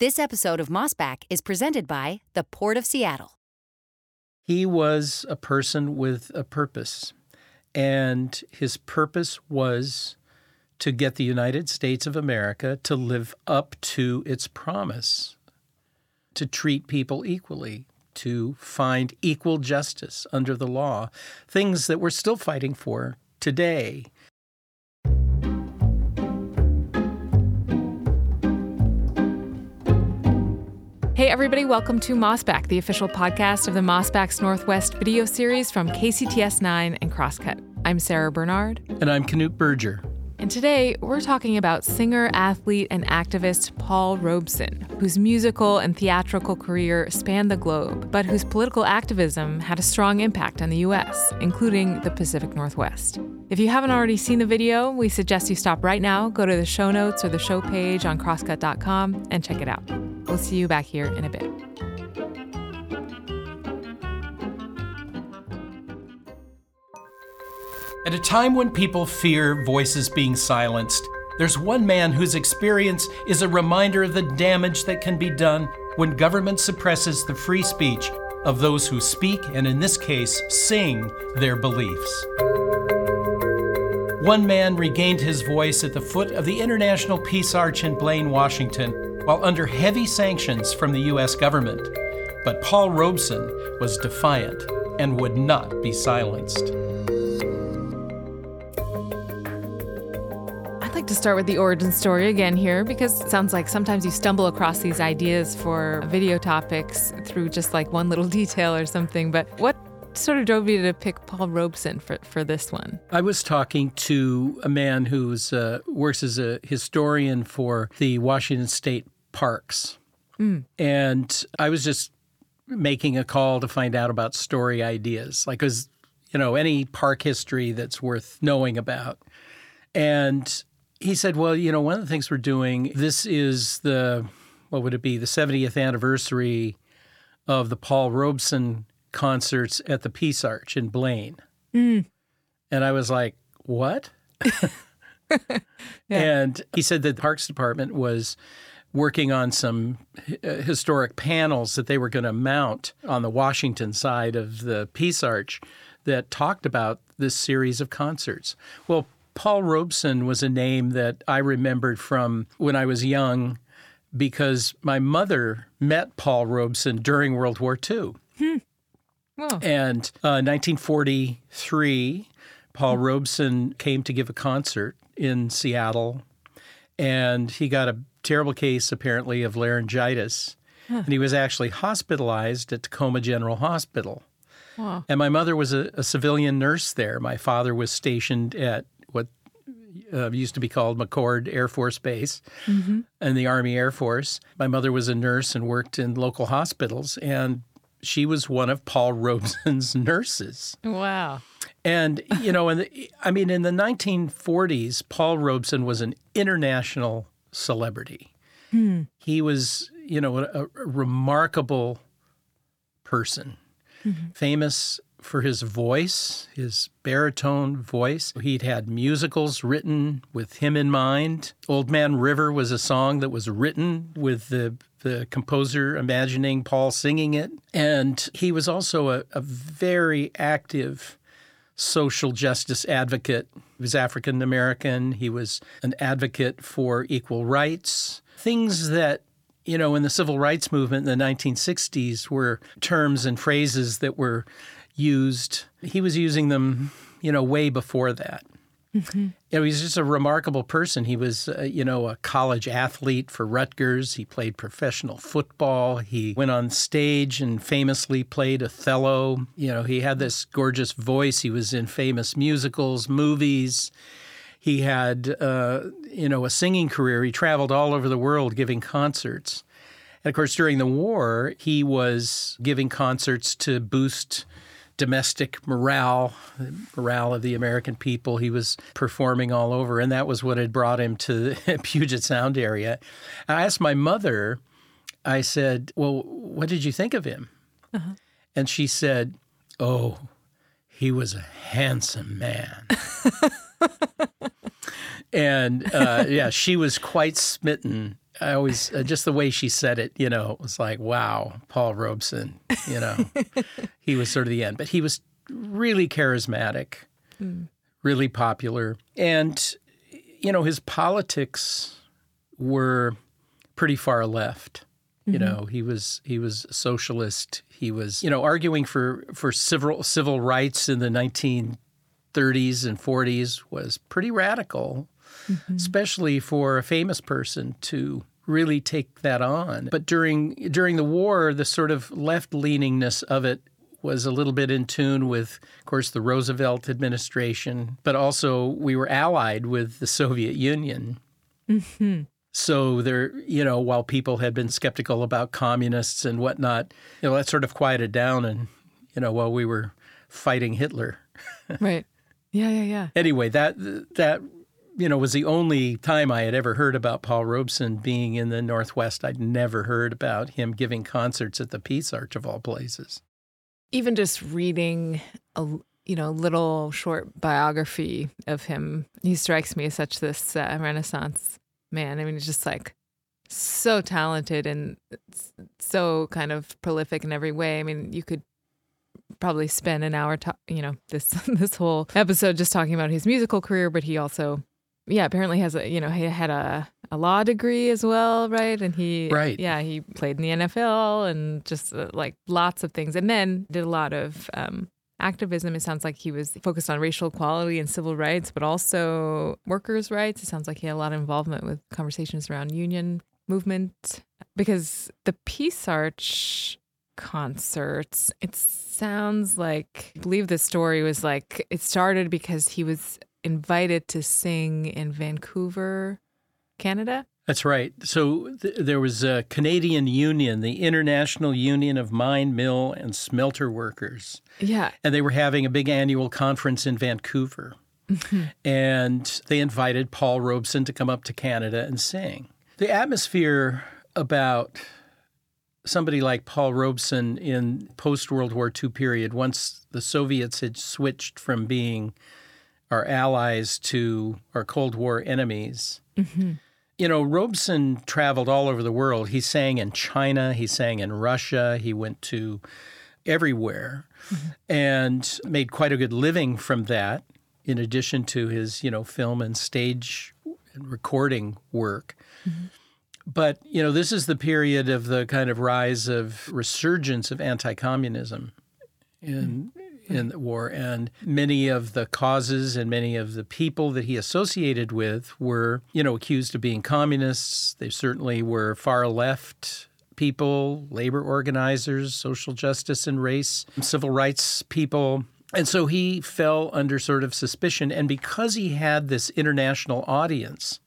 This episode of Mossback is presented by the Port of Seattle. He was a person with a purpose, and his purpose was to get the United States of America to live up to its promise to treat people equally, to find equal justice under the law, things that we're still fighting for today. Hey, everybody, welcome to Mossback, the official podcast of the Mossbacks Northwest video series from KCTS 9 and Crosscut. I'm Sara Bernard. And I'm Knute Berger. And today we're talking about singer, athlete, and activist Paul Robeson, whose musical and theatrical career spanned the globe, but whose political activism had a strong impact on the U.S., including the Pacific Northwest. If you haven't already seen the video, we suggest you stop right now, go to the show notes or the show page on crosscut.com, and check it out. We'll see you back here in a bit. At a time when people fear voices being silenced, there's one man whose experience is a reminder of the damage that can be done when government suppresses the free speech of those who speak, and in this case, sing their beliefs. One man regained his voice at the foot of the International Peace Arch in Blaine, Washington, while under heavy sanctions from the U.S. government. But Paul Robeson was defiant and would not be silenced. I'd like to start with the origin story again here because it sounds like sometimes you stumble across these ideas for video topics through just like one little detail or something. But what sort of drove you to pick Paul Robeson for, for this one? I was talking to a man who uh, works as a historian for the Washington State Parks. Mm. And I was just making a call to find out about story ideas, like, because, you know, any park history that's worth knowing about. And he said, Well, you know, one of the things we're doing, this is the, what would it be, the 70th anniversary of the Paul Robeson concerts at the Peace Arch in Blaine. Mm. And I was like, What? yeah. And he said that the Parks Department was working on some uh, historic panels that they were going to mount on the Washington side of the Peace Arch that talked about this series of concerts. Well, Paul Robeson was a name that I remembered from when I was young because my mother met Paul Robeson during World War II. Hmm. And uh, 1943, Paul hmm. Robeson came to give a concert in Seattle, and he got a terrible case, apparently, of laryngitis. Huh. And he was actually hospitalized at Tacoma General Hospital. Wow. And my mother was a, a, civilian nurse there. My father was stationed at what uh, used to be called McChord Air Force Base mm-hmm. and the Army Air Force. My mother was a nurse and worked in local hospitals, and she was one of Paul Robeson's nurses. Wow. And, you know, in the, I mean, in the 1940s, Paul Robeson was an international celebrity. Hmm. He was, you know, a, a remarkable person, mm-hmm. famous for his voice, his baritone voice. He'd had musicals written with him in mind. Old Man River was a song that was written with the the composer imagining Paul singing it. And he was also a, a very active social justice advocate. He was African American. He was an advocate for equal rights. Things that you know, in the civil rights movement in the 1960s were terms and phrases that were used. He was using them, you know, way before that. Mm-hmm. You know, he's just a remarkable person. He was, uh, you know, a college athlete for Rutgers. He played professional football. He went on stage and famously played Othello. You know, he had this gorgeous voice. He was in famous musicals, movies. He had, uh, you know, a singing career. He traveled all over the world giving concerts. And of course, during the war, he was giving concerts to boost domestic morale, morale of the American people. He was performing all over, and that was what had brought him to the Puget Sound area. I asked my mother, I said, Well, what did you think of him? Uh-huh. And she said, Oh, he was a handsome man. and uh, yeah, she was quite smitten I always uh, just the way she said it, you know, it was like, wow, Paul Robeson, you know, he was sort of the end, but he was really charismatic, mm. really popular, and you know, his politics were pretty far left. You mm-hmm. know, he was he was a socialist. He was, you know, arguing for for civil civil rights in the 1930s and 40s was pretty radical, mm-hmm. especially for a famous person to really take that on. But during during the war, the sort of left leaningness of it was a little bit in tune with, of course, the Roosevelt administration, but also we were allied with the Soviet Union. Mm-hmm. So there, you know, while people had been skeptical about communists and whatnot, you know, that sort of quieted down, and you know, while we were fighting Hitler. right. Yeah, yeah, yeah. Anyway, that that you know was the only time I had ever heard about Paul Robeson being in the Northwest. I'd never heard about him giving concerts at the Peace Arch of all places. Even just reading a you know little short biography of him, he strikes me as such this uh, Renaissance man. I mean, he's just like so talented and so kind of prolific in every way. I mean, you could probably spend an hour, you know, this this whole episode just talking about his musical career, but he also, yeah, apparently has a, you know, he had a a law degree as well, right? And he, right, yeah, he played in the NFL and just uh, like lots of things, and then did a lot of um, activism. It sounds like he was focused on racial equality and civil rights, but also workers' rights. It sounds like he had a lot of involvement with conversations around union movement. Because the Peace Arch concerts, it sounds like, I believe the story was like it started because he was invited to sing in Vancouver, Canada. That's right. So th- there was a Canadian union, the International Union of Mine, Mill, and Smelter Workers. Yeah. And they were having a big annual conference in Vancouver. Mm-hmm. And they invited Paul Robeson to come up to Canada and sing. The atmosphere about somebody like Paul Robeson in post World War II period, once the Soviets had switched from being our allies to our Cold War enemies. Mm-hmm you know, Robeson traveled all over the world. He sang in China, he sang in Russia, he went to everywhere mm-hmm. and made quite a good living from that, in addition to his, you know, film and stage and recording work. Mm-hmm. But, you know, this is the period of the kind of rise of resurgence of anti communism in, mm-hmm in the war. And many of the causes and many of the people that he associated with were, you know, accused of being communists. They certainly were far left people, labor organizers, social justice and race, civil rights people. And so he fell under sort of suspicion. And because he had this international audience,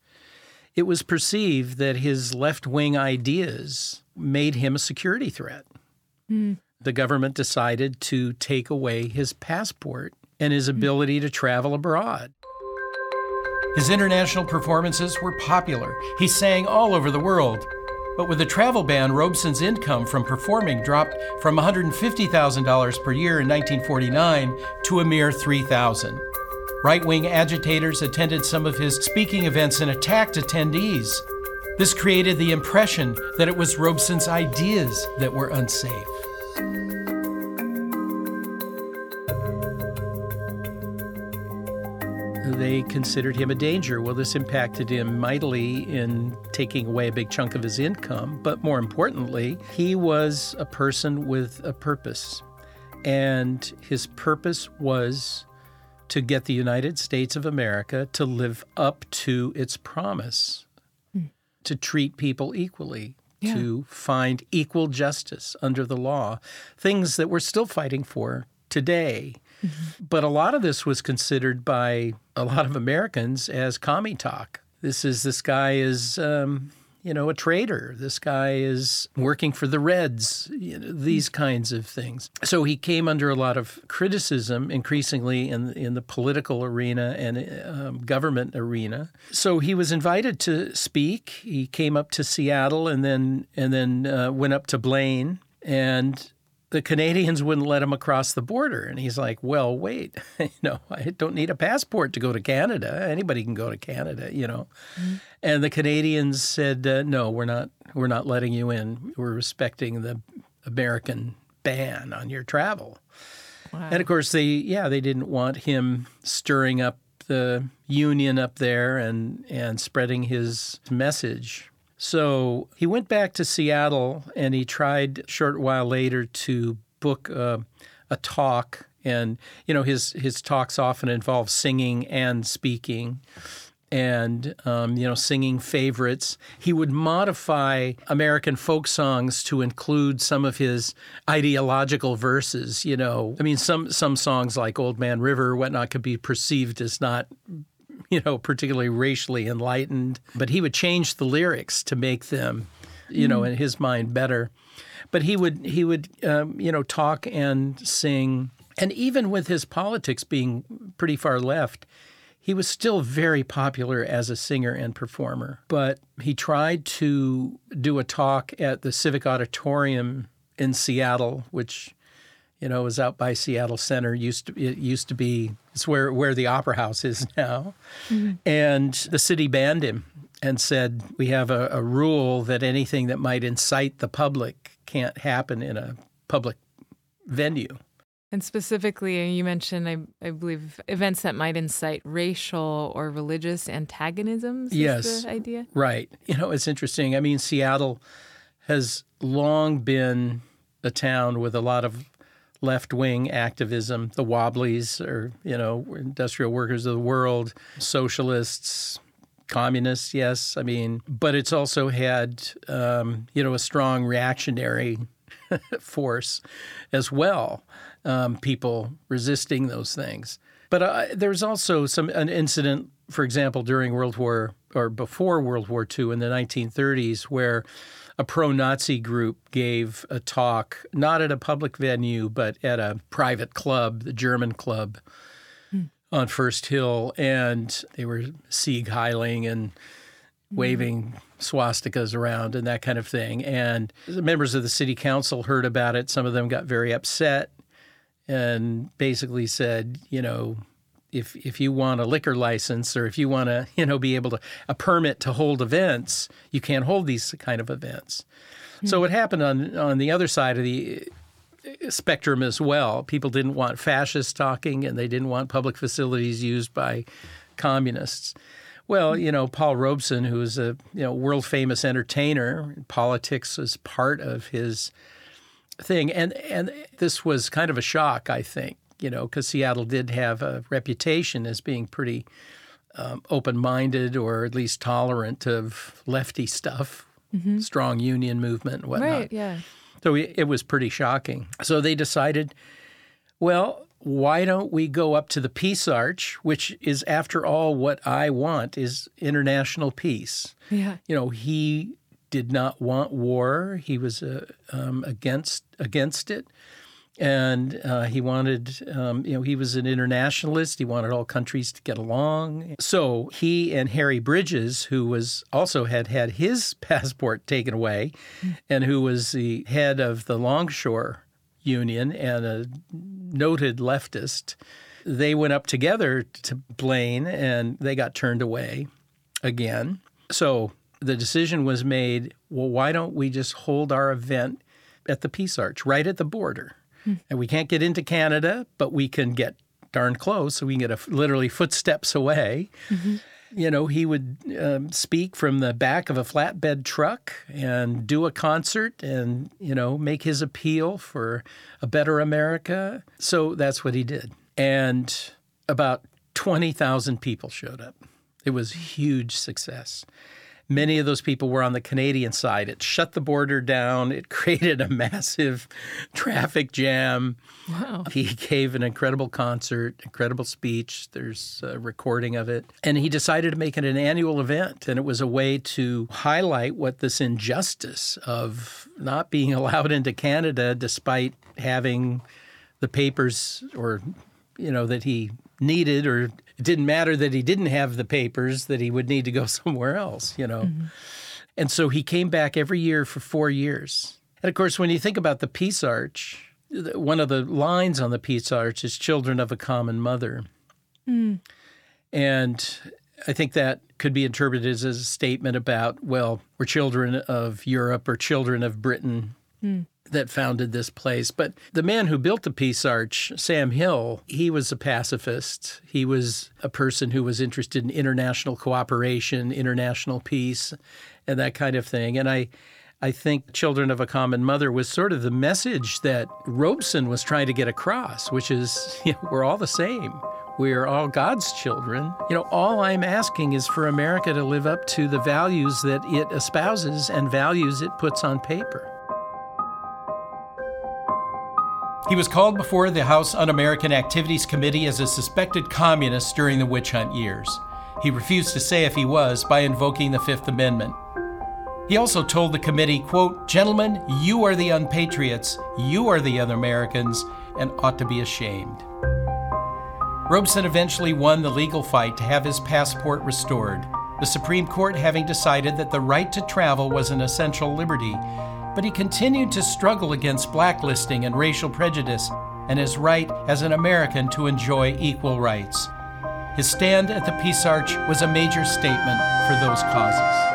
it was perceived that his left wing ideas made him a security threat. Mm the government decided to take away his passport and his hmm. ability to travel abroad. His international performances were popular. He sang all over the world. But with the travel ban, Robeson's income from performing dropped from $150,000 per year in 1949 to a mere $3,000. Right wing agitators attended some of his speaking events and attacked attendees. This created the impression that it was Robeson's ideas that were unsafe. They considered him a danger. Well, this impacted him mightily in taking away a big chunk of his income. But more importantly, he was a person with a purpose. And his purpose was to get the United States of America to live up to its promise mm. to treat people equally, yeah. to find equal justice under the law, things that we're still fighting for today. Mm-hmm. But a lot of this was considered by a lot of Americans as commie talk. This is this guy is um, you know a traitor. This guy is working for the Reds. You know, these kinds of things. So he came under a lot of criticism, increasingly in in the political arena and um, government arena. So he was invited to speak. He came up to Seattle and then and then uh, went up to Blaine and the Canadians wouldn't let him across the border. And he's like, well, wait, you know, I don't need a passport to go to Canada. Anybody can go to Canada, you know. Mm-hmm. And the Canadians said, uh, no, we're not, we're not letting you in. We're respecting the American ban on your travel. Wow. And of course, they, yeah, they didn't want him stirring up the union up there and, and spreading his message so he went back to Seattle and he tried a short while later to book a, a talk. And, you know, his, his talks often involve singing and speaking and um, you know singing favorites. He would modify American folk songs to include some of his ideological verses. You know, I mean, some some songs like "Old Man River" whatnot could be perceived as not you know, particularly racially enlightened. But he would change the lyrics to make them, you know, mm. in his mind better. But he would he would um, you know talk and sing, and even with his politics being pretty far left, he was still very popular as a singer and performer. But he tried to do a talk at the Civic Auditorium in Seattle, which you know, was out by Seattle Center. used to It used to be it's where where the Opera House is now, mm-hmm. and the city banned him and said we have a, a rule that anything that might incite the public can't happen in a public venue. And specifically, you mentioned, I, I, believe, events that might incite racial or religious antagonisms. Yes, the idea. Right. You know, it's interesting. I mean, Seattle has long been a town with a lot of left wing activism, the Wobblies, or, you know, industrial workers of the world, socialists, communists, yes. I mean, but it's also had, um, you know, a strong reactionary force as well, um, people resisting those things. But uh, there's also some an incident, for example, during World War or before World War II in the 1930s, where a pro Nazi group gave a talk, not at a public venue, but at a private club, the German club hmm. on First Hill. And they were Sieg Heiling and hmm. waving swastikas around and that kind of thing. And the members of the city council heard about it. Some of them got very upset and basically said, you know, if if you want a liquor license or if you want to you know be able to a permit to hold events, you can't hold these kind of events. Mm-hmm. So what happened on on the other side of the uh, spectrum as well. People didn't want fascists talking, and they didn't want public facilities used by communists. Well, you know, Paul Robeson, who is a you know world famous entertainer, politics was part of his thing, and and this was kind of a shock, I think, you know, because Seattle did have a reputation as being pretty um, open minded or at least tolerant of lefty stuff, mm-hmm. strong union movement and whatnot. Right, yeah. So it was pretty shocking. So they decided, well, why don't we go up to the Peace Arch, which is, after all, what I want is international peace. Yeah. You know, he did not want war. He was uh, um, against against it and uh, he wanted, um, you know, he was an internationalist. He wanted all countries to get along. So he and Harry Bridges, who was also had had his passport taken away, and who was the head of the Longshore Union and a noted leftist, they went up together to Blaine, and they got turned away again. So the decision was made. Well, why don't we just hold our event at the Peace Arch, right at the border? Hmm. And we can't get into Canada, but we can get darn close. So we can get a, literally footsteps away. Mm-hmm. You know, he would um, speak from the back of a flatbed truck and do a concert and, you know, make his appeal for a better America. So that's what he did. And about 20,000 people showed up. It was huge success. Many of those people were on the Canadian side. It shut the border down. It created a massive traffic jam. Wow. He gave an incredible concert, incredible speech. There's a recording of it. And he decided to make it an annual event. And it was a way to highlight what this injustice of not being allowed into Canada despite having the papers or, you know, that he needed or it didn't matter that he didn't have the papers that he would need to go somewhere else you know mm-hmm. and so he came back every year for four years and of course when you think about the peace arch one of the lines on the Peace Arch is "Children of a Common Mother," mm. and I think that could be interpreted as a statement about, well, we're children of Europe or children of Britain. Mm that founded this place. But the man who built the Peace Arch, Sam Hill, he was a pacifist. He was a person who was interested in international cooperation, international peace, and that kind of thing. And I I think Children of a Common Mother was sort of the message that Robeson was trying to get across, which is you know, we're all the same. We are all God's children. You know, all I'm asking is for America to live up to the values that it espouses and values it puts on paper. He was called before the House Un American Activities Committee as a suspected communist during the witch hunt years. He refused to say if he was by invoking the Fifth Amendment. He also told the committee, quote, Gentlemen, you are the unpatriots, you are the un Americans, and ought to be ashamed. Robeson eventually won the legal fight to have his passport restored, the Supreme Court having decided that the right to travel was an essential liberty but he continued to struggle against blacklisting and racial prejudice and his right as an American to enjoy equal rights. His stand at the Peace Arch was a major statement for those causes.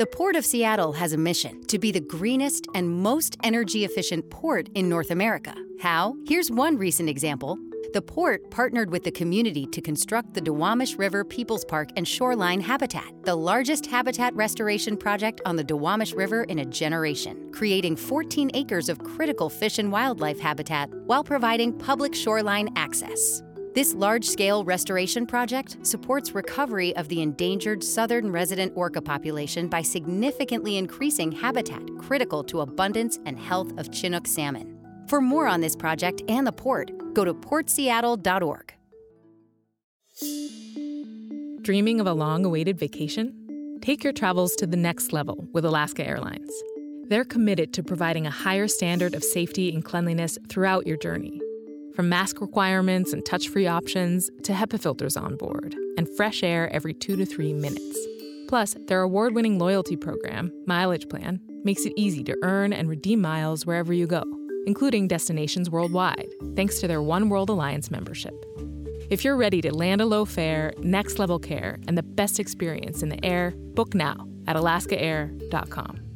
The Port of Seattle has a mission to be the greenest and most energy efficient port in North America. How? Here's one recent example. The port partnered with the community to construct the Duwamish River Peoples Park and Shoreline Habitat, the largest habitat restoration project on the Duwamish River in a generation, creating 14 acres of critical fish and wildlife habitat while providing public shoreline access. This large scale restoration project supports recovery of the endangered southern resident orca population by significantly increasing habitat critical to abundance and health of Chinook salmon. For more on this project and the port, go to portseattle.org. Dreaming of a long awaited vacation? Take your travels to the next level with Alaska Airlines. They're committed to providing a higher standard of safety and cleanliness throughout your journey from mask requirements and touch free options to HEPA filters on board and fresh air every two to three minutes. Plus, their award winning loyalty program, Mileage Plan, makes it easy to earn and redeem miles wherever you go, including destinations worldwide, thanks to their One World Alliance membership. If you're ready to land a low fare, next level care, and the best experience in the air, book now at alaskaair.com.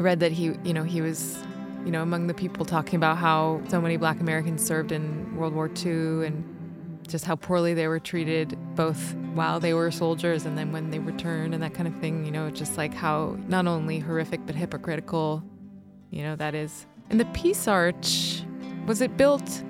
I read that he, you know, he was, you know, among the people talking about how so many black Americans served in World War II and just how poorly they were treated both while they were soldiers and then when they returned and that kind of thing, you know, just like how not only horrific but hypocritical, you know, that is. And the Peace Arch, was it built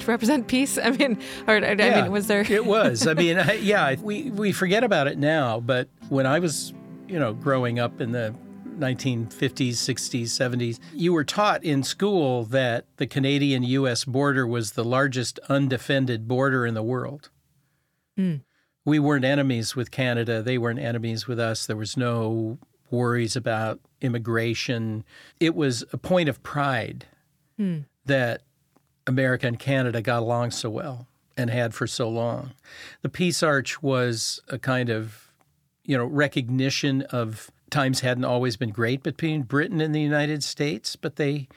to represent peace? I mean, or I yeah, mean, was there? it was. I mean, yeah, we we forget about it now, but when I was, you know, growing up in the 1950s, 60s, 70s, you were taught in school that the Canadian US border was the largest undefended border in the world. Mm. We weren't enemies with Canada, they weren't enemies with us. There was no worries about immigration. It was a point of pride mm. that America and Canada got along so well and had for so long. The Peace Arch was a kind of, you know, recognition of times hadn't always been great between Britain and the United States, but they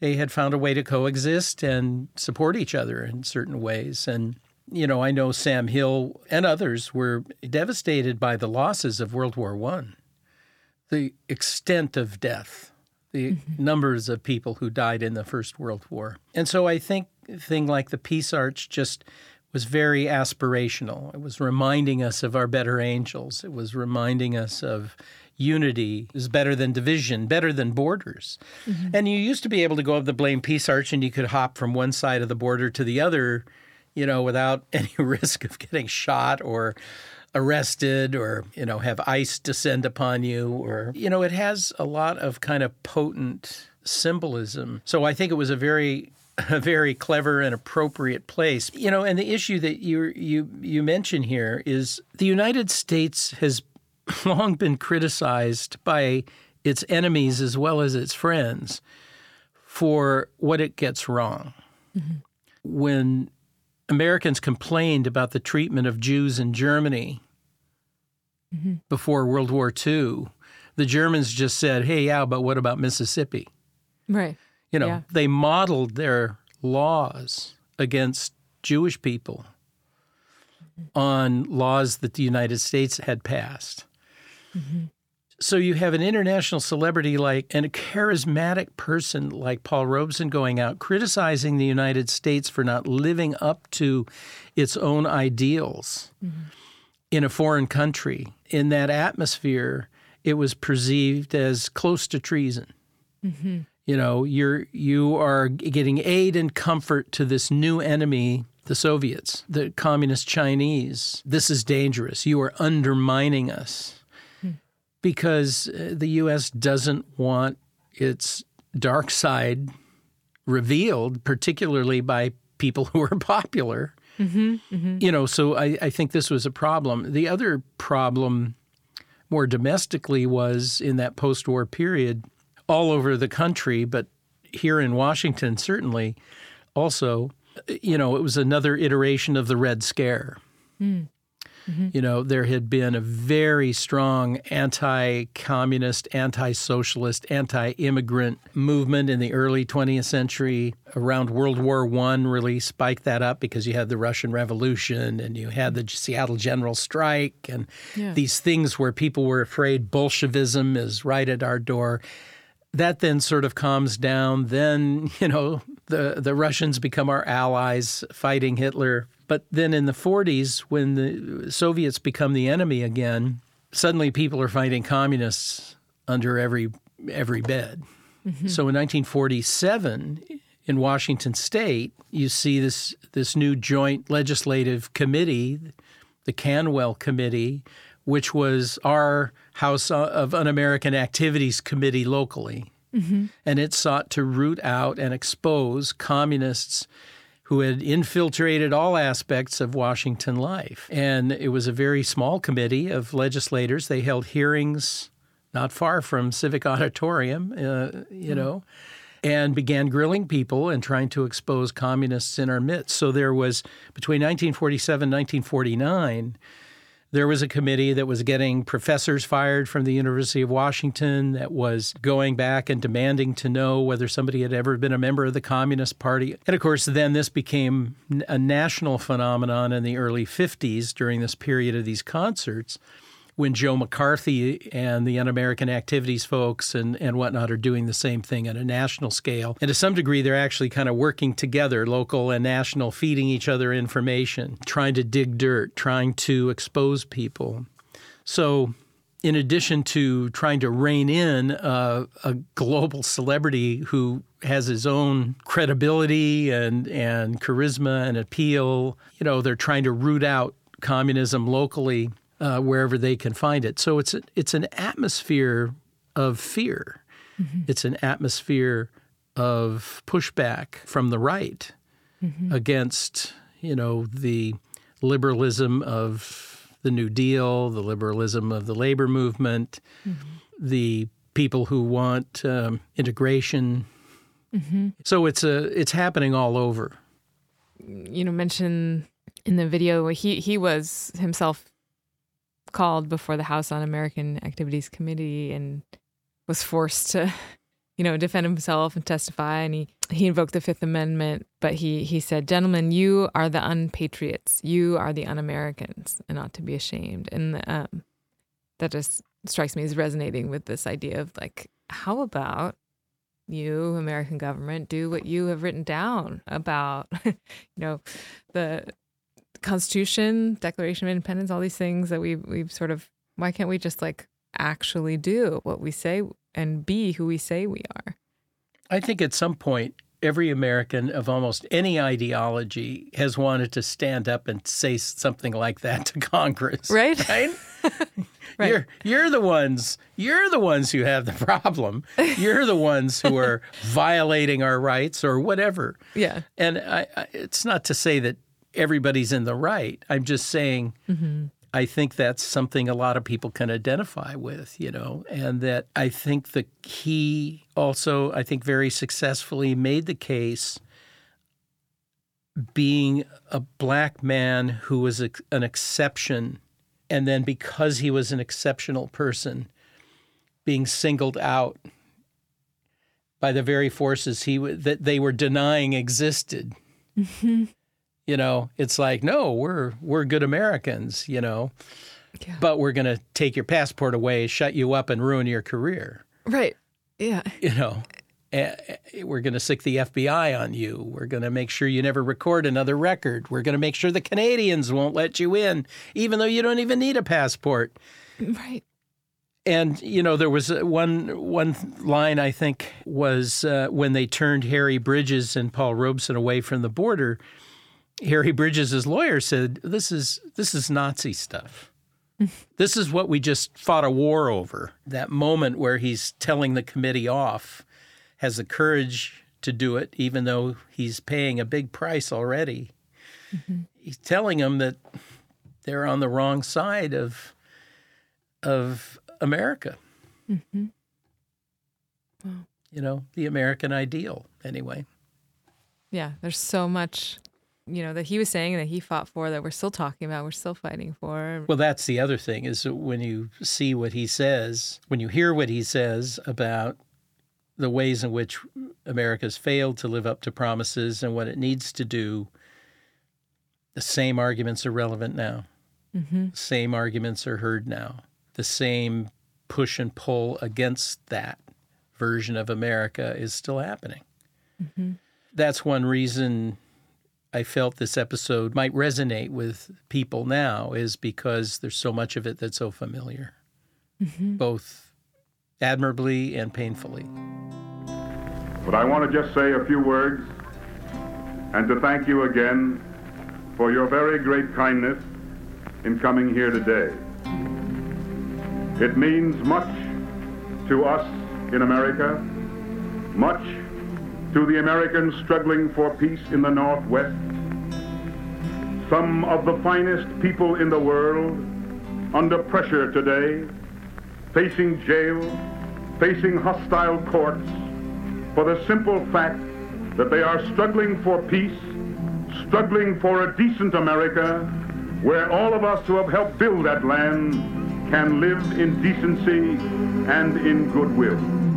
they had found a way to coexist and support each other in certain ways. And you know, I know Sam Hill and others were devastated by the losses of World War One, the extent of death, the mm-hmm. numbers of people who died in the First World War. And so I think a thing like the Peace Arch just was very aspirational. It was reminding us of our better angels. It was reminding us of unity is better than division, better than borders. Mm-hmm. And you used to be able to go up the Blaine Peace Arch and you could hop from one side of the border to the other, you know, without any risk of getting shot or arrested or, you know, have ice descend upon you or, you know, it has a lot of kind of potent symbolism. So I think it was a very a very clever and appropriate place. You know, and the issue that you you you mention here is the United States has long been criticized by its enemies as well as its friends for what it gets wrong. Mm-hmm. When Americans complained about the treatment of Jews in Germany mm-hmm. before World War II, the Germans just said, hey, yeah, but what about Mississippi? Right. You know, yeah. they modeled their laws against Jewish people mm-hmm. on laws that the United States had passed. Mm-hmm. So you have an international celebrity like and a charismatic person like Paul Robeson going out criticizing the United States for not living up to its own ideals mm-hmm. in a foreign country. In that atmosphere, it was perceived as close to treason. Mm-hmm. You know, you're you are getting aid and comfort to this new enemy the Soviets, the communist Chinese. This is dangerous. You are undermining us because uh, the U.S. doesn't want its dark side revealed, particularly by people who are popular. Mm-hmm, mm-hmm. You know, so I, I think this was a problem. The other problem, more domestically, was in that post war period, all over the country, but here in Washington, certainly also, you know, it was another iteration of the Red Scare. Mm. Mm-hmm. You know, there had been a very strong anti communist, anti socialist, anti immigrant movement in the early 20th century. Around World War I, really spiked that up because you had the Russian Revolution and you had the Seattle General Strike and yeah. these things where people were afraid Bolshevism is right at our door that then sort of calms down. Then, you know, the, the Russians become our allies fighting Hitler. But then in the 40s, when the Soviets become the enemy again, suddenly people are fighting communists under every every bed. Mm-hmm. So in 1947, in Washington State, you see this this new joint legislative committee, the Canwell Committee, which was our House of Un American Activities Committee locally. Mm-hmm. And it sought to root out and expose communists who had infiltrated all aspects of Washington life. And it was a very small committee of legislators. They held hearings not far from Civic Auditorium, uh, you mm-hmm. know, and began grilling people and trying to expose communists in our midst. So there was, between 1947 and 1949, there was a committee that was getting professors fired from the University of Washington, that was going back and demanding to know whether somebody had ever been a member of the Communist Party. And of course, then this became a national phenomenon in the early 50s during this period of these concerts when Joe McCarthy and the Un American Activities folks and, and whatnot are doing the same thing at a national scale. And to some degree, they're actually kind of working together, local and national, feeding each other information, trying to dig dirt, trying to expose people. So, in addition to trying to rein in a global celebrity who has his own credibility and, and charisma and appeal, you know, they're trying to root out communism locally uh, wherever they can find it. So it's a, it's an atmosphere of fear. Mm-hmm. It's an atmosphere of pushback from the right mm-hmm. against you know the liberalism of the New Deal, the liberalism of the labor movement, mm-hmm. the people who want um, integration. Mm-hmm. So it's a it's happening all over. You know, mention in the video he he was himself called before the House Un American Activities Committee and was forced to, you know, defend himself and testify. And he, he invoked the Fifth Amendment, but he, he said, Gentlemen, you are the unpatriots. You are the un Americans and ought to be ashamed. And um, that just strikes me as resonating with this idea of like, how about you, American government, do what you have written down about, you know, the Constitution, Declaration of Independence, all these things that we we've sort of why can't we just like actually do what we say and be who we say we are. I think at some point, every American of almost any ideology has wanted to stand up and say something like that to Congress. Right? Right? Right. You're you're the ones you're the ones who have the problem. You're the ones who are violating our rights or whatever. Yeah. And I, I, it's not to say that everybody's in the right. I'm just saying mm-hmm. I think that's something a lot of people can identify with, you know, and that I think the he also, I think, very successfully made the case being a black man who was a, an exception. And then because he was an exceptional person, being singled out by the very forces he w- that they were denying existed. Mm-hmm. You know, it's like, no, we're we're good Americans, you know, Yeah. but we're going to take your passport away, shut you up, and ruin your career. Right. Yeah. You know, Eh, eh, we're going to stick the FBI on you. We're going to make sure you never record another record. We're going to make sure the Canadians won't let you in, even though you don't even need a passport. Right. And you know, there was uh, one one line I think was uh, when they turned Harry Bridges and Paul Robeson away from the border. Harry Bridges' lawyer said, "This is this is Nazi stuff. this is what we just fought a war over." That moment where he's telling the committee off, has the courage to do it, even though he's paying a big price already. Mm-hmm. He's telling them that they're on the wrong side of of America. Mm-hmm. You know, the American ideal, anyway. Yeah. There's so much, you know, that he was saying that he fought for that we're still talking about, we're still fighting for. Well, that's the other thing is when you see what he says, when you hear what he says about the ways in which America's failed to live up to promises and what it needs to do, the same arguments are relevant now. Mm-hmm. Same arguments are heard now. The same push and pull against that version of America is still happening. Mm-hmm. That's one reason I felt this episode might resonate with people now is because there's so much of it that's so familiar, mm-hmm. both admirably and painfully. But I want to just say a few words and to thank you again for your very great kindness in coming here today. It means much to us in America, much to the Americans struggling for peace in the Northwest. Some of the finest people in the world under pressure today, facing jail, facing hostile courts, for the simple fact that they are struggling for peace, struggling for a decent America where all of us who have helped build that land can live in decency and in goodwill.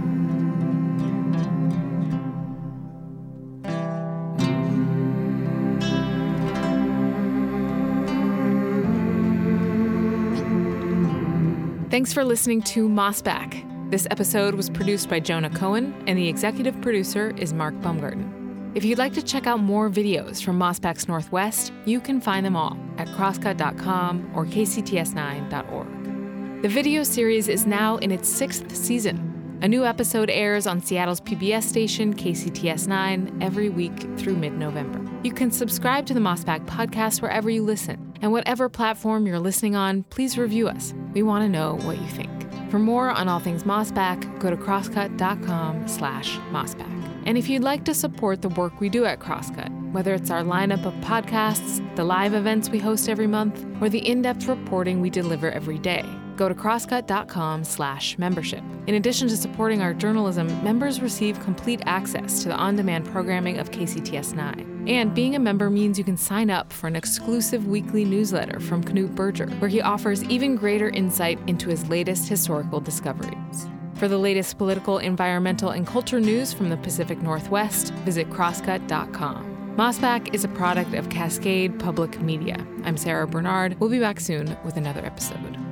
Thanks for listening to Mossback. This episode was produced by Jonah Cohen, and the executive producer is Mark Baumgarten. If you'd like to check out more videos from Mossback's Northwest, you can find them all at crosscut.com or kcts9.org. The video series is now in its sixth season. A new episode airs on Seattle's PBS station, KCTS 9, every week through mid November. You can subscribe to the Mossback podcast wherever you listen. And whatever platform you're listening on, please review us. We want to know what you think. For more on all things Mossback, go to crosscut.com slash Mossback. And if you'd like to support the work we do at Crosscut, whether it's our lineup of podcasts, the live events we host every month, or the in-depth reporting we deliver every day, go to crosscut.com slash membership. In addition to supporting our journalism, members receive complete access to the on-demand programming of KCTS 9. And being a member means you can sign up for an exclusive weekly newsletter from Knute Berger, where he offers even greater insight into his latest historical discoveries. For the latest political, environmental, and culture news from the Pacific Northwest, visit crosscut.com. Mossback is a product of Cascade Public Media. I'm Sara Bernard. We'll be back soon with another episode.